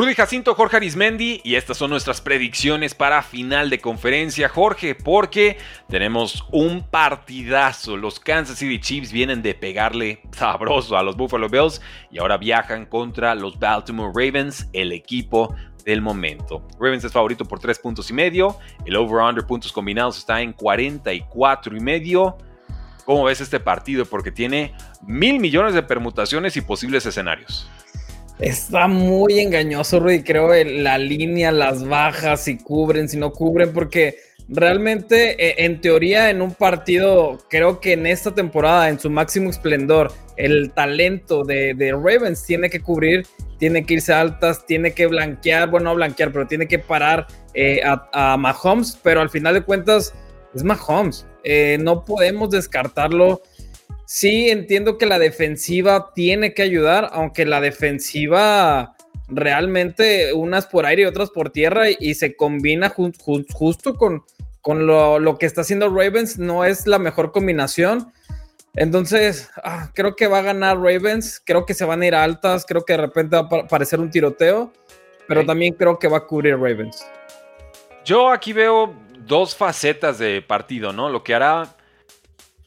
Rudy Jacinto, Jorge Arismendi y estas son nuestras predicciones para final de conferencia, Jorge, porque tenemos un partidazo. Los Kansas City Chiefs vienen de pegarle sabroso a los Buffalo Bills y ahora viajan contra los Baltimore Ravens, el equipo del momento. Ravens es favorito por 3 puntos y medio, el over-under puntos combinados está en 44 y medio. ¿Cómo ves este partido? Porque tiene mil millones de permutaciones y posibles escenarios. Está muy engañoso, Rudy. Creo la línea, las bajas, si cubren, si no cubren, porque realmente, e, en teoría, en un partido, creo que en esta temporada, en su máximo esplendor, el talento de, Ravens tiene que cubrir, tiene que irse altas, tiene que blanquear, bueno, no blanquear, pero tiene que parar eh, a, Mahomes, pero al final de cuentas es Mahomes. Eh, no podemos descartarlo Sí, entiendo que la defensiva tiene que ayudar, aunque la defensiva realmente unas por aire y otras por tierra y, se combina justo con, con lo, que está haciendo Ravens, no es la mejor combinación. Entonces, ah, creo que va a ganar Ravens, creo que se van a ir altas, creo que de repente va a parecer un tiroteo, pero también creo que va a cubrir Ravens. Yo aquí veo dos facetas de partido, ¿no? Lo que hará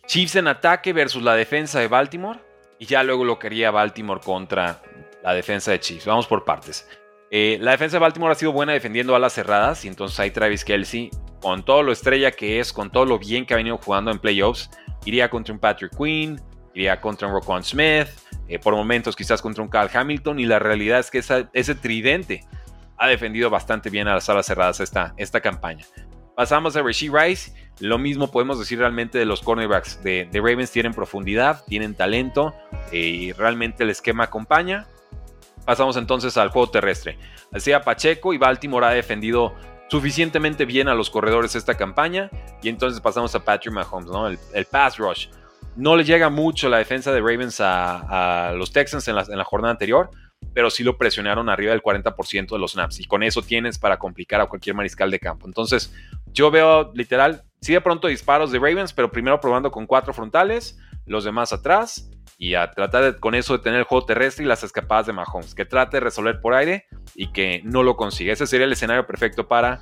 Chiefs en ataque versus la defensa de Baltimore. Y ya luego lo quería Baltimore contra la defensa de Chiefs. Vamos por partes. Eh, la defensa de Baltimore ha sido buena defendiendo a las cerradas. Y entonces ahí Travis Kelsey, con todo lo estrella que es, con todo lo bien que ha venido jugando en playoffs, iría contra un Patrick Quinn, iría contra un Roquan Smith, eh, por momentos quizás contra un Carl Hamilton. Y la realidad es que ese tridente ha defendido bastante bien a las alas cerradas esta campaña. Pasamos a Rasheed Rice. Lo mismo podemos decir realmente de los cornerbacks de, Ravens. Tienen profundidad, tienen talento eh, y realmente el esquema acompaña. Pasamos entonces al juego terrestre. Sea Pacheco y Baltimore ha defendido suficientemente bien a los corredores esta campaña. Y entonces pasamos a Patrick Mahomes, ¿no? el, pass rush. No le llega mucho la defensa de Ravens a, los Texans en la, jornada anterior, pero sí lo presionaron arriba del 40% de los snaps. Y con eso tienes para complicar a cualquier mariscal de campo. Entonces, yo veo literal, sí de pronto disparos de Ravens, pero primero probando con cuatro frontales, los demás atrás y a tratar con eso de tener el juego terrestre y las escapadas de Mahomes, que trate de resolver por aire y que no lo consiga. Ese sería el escenario perfecto para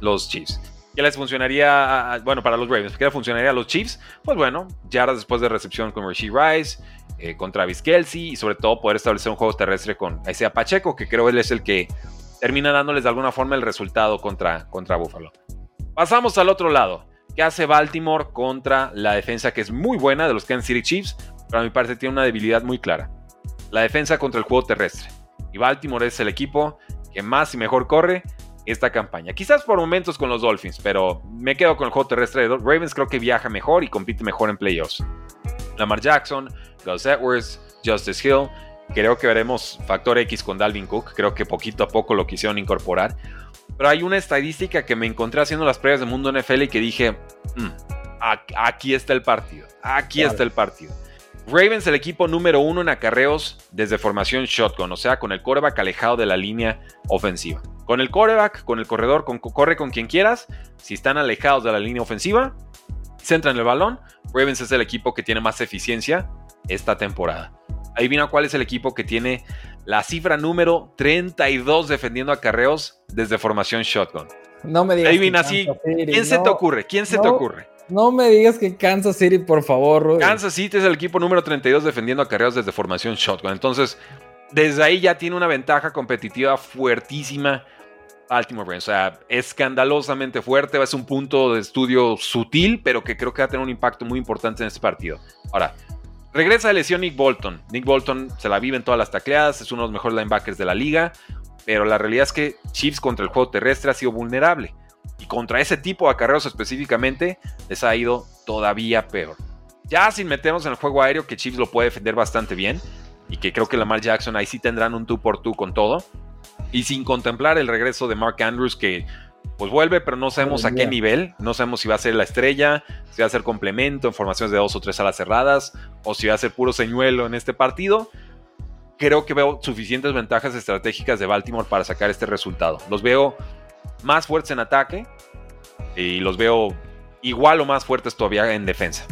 los Chiefs. ¿Qué les funcionaría? Bueno, para los Ravens, ¿qué le funcionaría a los Chiefs? Pues bueno, yardas después de recepción con Rasheed Rice, eh, con Travis Kelsey y sobre todo poder establecer un juego terrestre con Isaiah Pacheco, que creo él es el que termina dándoles de alguna forma el resultado contra, contra Buffalo. Pasamos al otro lado. ¿Qué hace Baltimore contra la defensa que es muy buena de los Kansas City Chiefs? Pero a mi parte tiene una debilidad muy clara. La defensa contra el juego terrestre. Y Baltimore es el equipo que más y mejor corre esta campaña. Quizás por momentos con los Dolphins, pero me quedo con el juego terrestre de Ravens. Creo que viaja mejor y compite mejor en playoffs. Lamar Jackson, Gus Edwards, Justice Hill. Creo que veremos factor X con Dalvin Cook. Creo que poquito a poco lo quisieron incorporar. Pero hay una estadística que me encontré haciendo las pruebas de Mundo NFL y que dije, mm, aquí está el partido, aquí está el partido. Ravens el equipo número uno en acarreos desde formación shotgun, o sea, con el coreback alejado de la línea ofensiva. Con el coreback, con el corredor, con, corre con quien quieras. Si están alejados de la línea ofensiva, centran el balón. Ravens es el equipo que tiene más eficiencia esta temporada. Adivina cuál es el equipo que tiene la cifra número 32 defendiendo acarreos desde formación shotgun. No me digas. Adivina, sí. ¿Quién se te ocurre? ¿Quién se te ocurre? No me digas que Kansas City, por favor. Kansas City es el equipo número 32 defendiendo acarreos desde formación shotgun. Entonces, desde ahí ya tiene una ventaja competitiva fuertísima Baltimore O sea, escandalosamente fuerte. Es un punto de estudio sutil, pero que creo que va a tener un impacto muy importante en este partido. Ahora, Regresa de lesión Nick Bolton. Nick Bolton se la vive en todas las tacleadas, es uno de los mejores linebackers de la liga, pero la realidad es que Chiefs contra el juego terrestre ha sido vulnerable. Y contra ese tipo de acarreos específicamente les ha ido todavía peor. Ya sin meternos en el juego aéreo, que Chiefs lo puede defender bastante bien, y que creo que Lamar Jackson ahí sí tendrán un tú por tú con todo. Y sin contemplar el regreso de Mark Andrews, que pues vuelve, pero no sabemos a qué nivel. No sabemos si va a ser la estrella, si va a ser complemento en formaciones de dos o tres alas cerradas, o si va a ser puro señuelo en este partido. Creo que veo suficientes ventajas estratégicas de Baltimore para sacar este resultado. Los veo más fuertes en ataque y los veo igual o más fuertes todavía en defensa.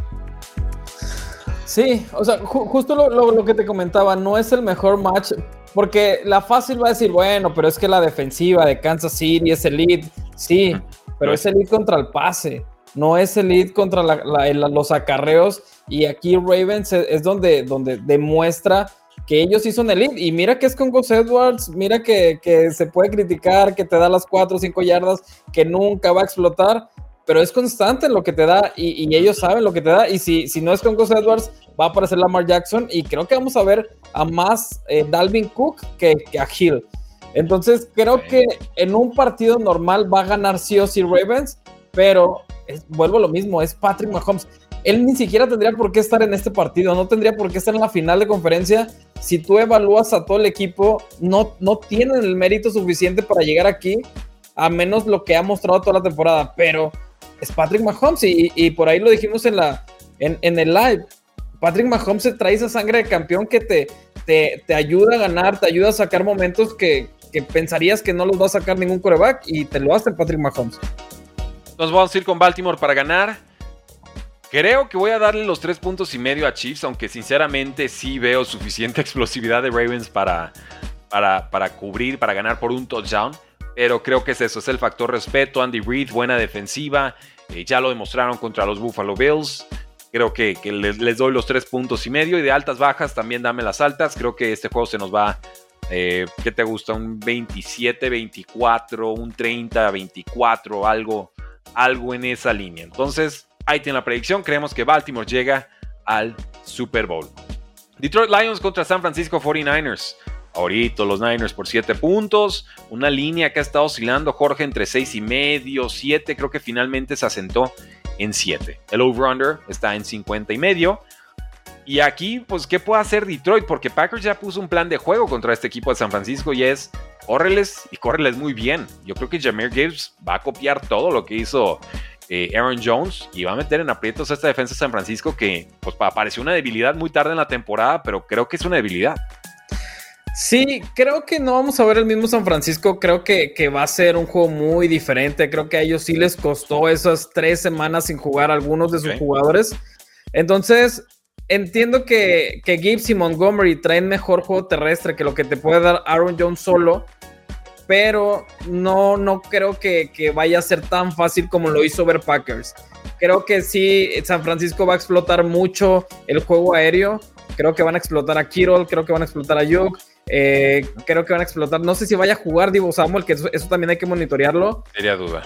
Sí, o sea, justo lo, que te comentaba, no es el mejor match porque la fácil va a decir, bueno, pero es que la defensiva de Kansas City es elite. Sí, pero es elite contra el pase. No es elite contra los acarreos. Y aquí Ravens es donde, donde demuestra que ellos sí son elite. Y mira que es con Gus Edwards, mira que, se puede criticar, que te da las 4 o 5 yardas, que nunca va a explotar, pero es constante en lo que te da y, ellos saben lo que te da. Y si, si no es con Gus Edwards, va a aparecer Lamar Jackson y creo que vamos a ver a más eh, Dalvin Cook que, a Hill. Entonces creo que en un partido normal va a ganar sí o sí Ravens, pero vuelvo a lo mismo, es Patrick Mahomes él ni siquiera tendría por qué estar en este partido, no tendría por qué estar en la final de conferencia. Si tú evalúas a todo el equipo, no, no tienen el mérito suficiente para llegar aquí, a menos lo que ha mostrado toda la temporada. Pero es Patrick Mahomes y, por ahí lo dijimos en, la, en, el live. Patrick Mahomes se trae esa sangre de campeón que te, te, ayuda a ganar, te ayuda a sacar momentos que, que pensarías que no los va a sacar ningún coreback y te lo hace Patrick Mahomes. Nos vamos a ir con Baltimore para ganar. Creo que voy a darle los tres puntos y medio a Chiefs, aunque sinceramente sí veo suficiente explosividad de Ravens para, para, para cubrir, para ganar por un touchdown. Pero creo que es eso, es el factor respeto. Andy Reid, buena defensiva. Eh, ya lo demostraron contra los Buffalo Bills. Creo que, les, doy los tres puntos y medio. Y de altas bajas también dame las altas. Creo que este juego se nos va. Eh, ¿Qué te gusta? Un 27-24, un 30-24, algo, algo en esa línea. Entonces, Ahí tiene la predicción. Creemos que Baltimore llega al Super Bowl. Detroit Lions contra San Francisco 49ers. Ahorita los Niners por 7 puntos. Una línea que ha estado oscilando Jorge entre 6 y medio, 7. Creo que finalmente se asentó en 7. El over-under está en 50 y medio. Y aquí, pues, ¿qué puede hacer Detroit? Porque Packers ya puso un plan de juego contra este equipo de San Francisco y es córreles y córreles muy bien. Yo creo que Jameer Gibbs va a copiar todo lo que hizo eh, Aaron Jones y va a meter en aprietos a esta defensa de San Francisco que pues apareció una debilidad muy tarde en la temporada, pero creo que es una debilidad. Sí, creo que no vamos a ver el mismo San Francisco. Creo que, que, va a ser un juego muy diferente. Creo que a ellos sí les costó esas tres semanas sin jugar a algunos de sus jugadores. Entonces, entiendo que, que Gibbs y Montgomery traen mejor juego terrestre que lo que te puede dar Aaron Jones solo pero no, no creo que, vaya a ser tan fácil como lo hizo ver Packers. Creo que sí, San Francisco va a explotar mucho el juego aéreo. Creo que van a explotar a Kittle, creo que van a explotar a Yuk. Eh, creo que van a explotar. No sé si vaya a jugar Divo Samuel, que eso, también hay que monitorearlo. Sería duda.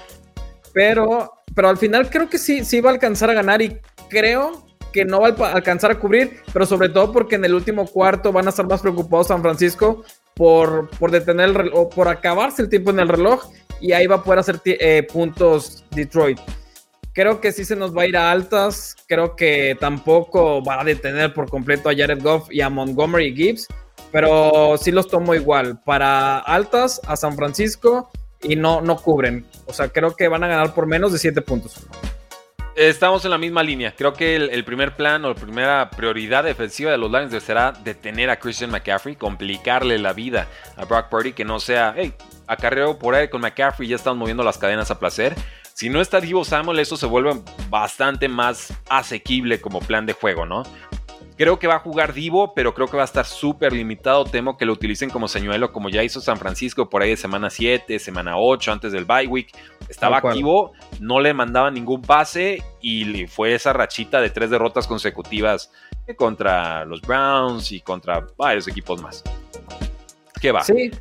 Pero, pero al final creo que sí, sí va a alcanzar a ganar y creo que no va a alcanzar a cubrir, pero sobre todo porque en el último cuarto van a estar más preocupados San Francisco por, por detener el reloj, por acabarse el tiempo en el reloj y ahí va a poder hacer eh, puntos Detroit. Creo que sí se nos va a ir a altas. Creo que tampoco va a detener por completo a Jared Goff y a Montgomery Gibbs. Pero sí los tomo igual. Para altas a San Francisco y no, no cubren. O sea, creo que van a ganar por menos de 7 puntos. Estamos en la misma línea. Creo que el, primer plan o la primera prioridad defensiva de los Lions será detener a Christian McCaffrey, complicarle la vida a Brock Purdy, que no sea, hey, acarreo por ahí con McCaffrey, ya están moviendo las cadenas a placer. Si no está Divo Samuel, eso se vuelve bastante más asequible como plan de juego, ¿no? Creo que va a jugar Divo, pero creo que va a estar súper limitado. Temo que lo utilicen como señuelo, como ya hizo San Francisco por ahí de semana 7, semana 8, antes del bye week. Estaba activo, no le mandaba ningún pase y fue esa rachita de tres derrotas consecutivas contra los Browns y contra varios equipos más. ¿Qué va? Sí.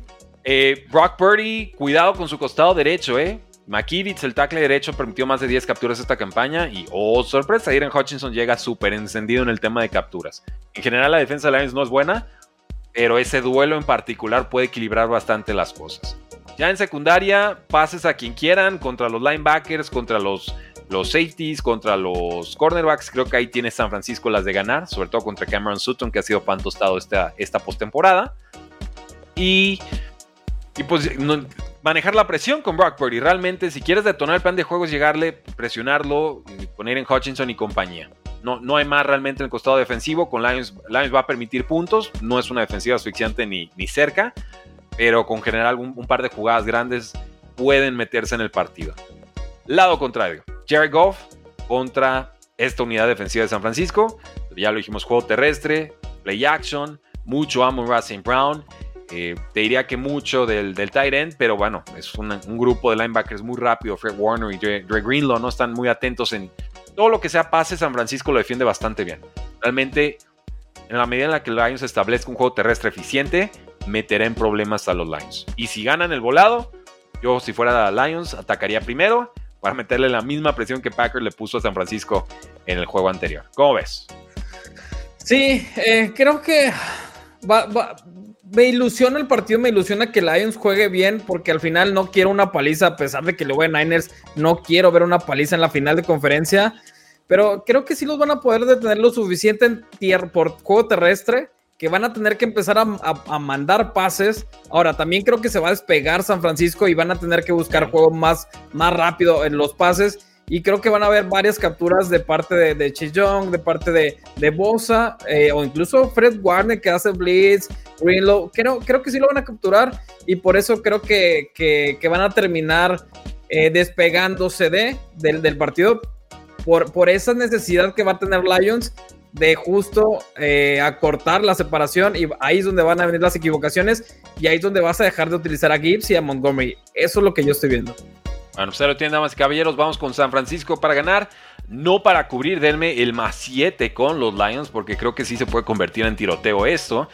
Eh, Brock Purdy, cuidado con su costado derecho, ¿eh? McKivitz, el tackle derecho, permitió más de 10 capturas esta campaña y, oh sorpresa, Irene Hutchinson llega súper encendido en el tema de capturas. En general la defensa de Lions no es buena, pero ese duelo en particular puede equilibrar bastante las cosas. Ya en secundaria, pases a quien quieran contra los linebackers, contra los, safeties, contra los cornerbacks. Creo que ahí tiene San Francisco las de ganar, sobre todo contra Cameron Sutton, que ha sido pan tostado esta, esta postemporada. Y, y pues manejar la presión con Brock Purdy. Realmente, si quieres detonar el plan de juego, es llegarle, presionarlo, poner en Hutchinson y compañía. No, no hay más realmente en el costado defensivo. Con Lions, Lions va a permitir puntos. No es una defensiva asfixiante ni, ni cerca. Pero con general un, par de jugadas grandes pueden meterse en el partido. Lado contrario, Jared Goff contra esta unidad defensiva de San Francisco. Ya lo dijimos, juego terrestre, play action, mucho Amon Racing Brown Eh, te diría que mucho del, del tight end, pero bueno, es un grupo de linebackers muy rápido. Fred Warner y Dre, Greenlaw no están muy atentos en todo lo que sea pase. San Francisco lo defiende bastante bien. Realmente, en la medida en la que el Lions establezca un juego terrestre eficiente, meterá en problemas a los Lions. Y si ganan el volado, yo si fuera Lions atacaría primero para meterle la misma presión que Packer le puso a San Francisco en el juego anterior. ¿Cómo ves? Sí, eh, creo que me ilusiona el partido, me ilusiona que Lions juegue bien, porque al final no quiero una paliza, a pesar de que luego en Niners no quiero ver una paliza en la final de conferencia, pero creo que sí los van a poder detener lo suficiente en tierra por juego terrestre que van a tener que empezar a, mandar pases. Ahora, también creo que se va a despegar San Francisco y van a tener que buscar juego más, más rápido en los pases. Y creo que van a haber varias capturas de parte de, de Young, de parte de, de Bosa, eh, o incluso Fred Warner que hace Blitz, Greenlow. Creo, creo que sí lo van a capturar y por eso creo que, que, van a terminar eh, despegándose de, del, del partido por, por esa necesidad que va a tener Lions de justo eh, acortar la separación y ahí es donde van a venir las equivocaciones y ahí es donde vas a dejar de utilizar a Gibbs y a Montgomery. Eso es lo que yo estoy viendo. Bueno, pues lo tienen, damas y caballeros. Vamos con San Francisco para ganar. No para cubrir, denme el más 7 con los Lions, porque creo que sí se puede convertir en tiroteo esto.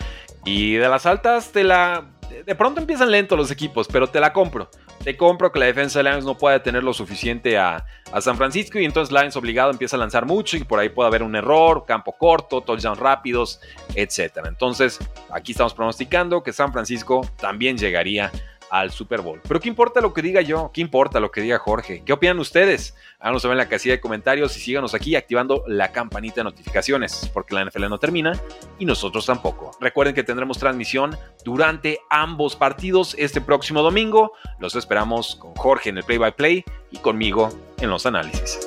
Y de las altas, te la. De pronto empiezan lentos los equipos, pero te la compro te compro que la defensa de Lions no puede tener lo suficiente a, San Francisco y entonces Lions obligado empieza a lanzar mucho y por ahí puede haber un error, campo corto, touchdowns rápidos, etc. Entonces aquí estamos pronosticando que San Francisco también llegaría al Super Bowl. Pero ¿qué importa lo que diga yo? ¿Qué importa lo que diga Jorge? ¿Qué opinan ustedes? Háganos saber en la casilla de comentarios y síganos aquí activando la campanita de notificaciones, porque la NFL no termina y nosotros tampoco. Recuerden que tendremos transmisión durante ambos partidos este próximo domingo. Los esperamos con Jorge en el play by play y conmigo en los análisis.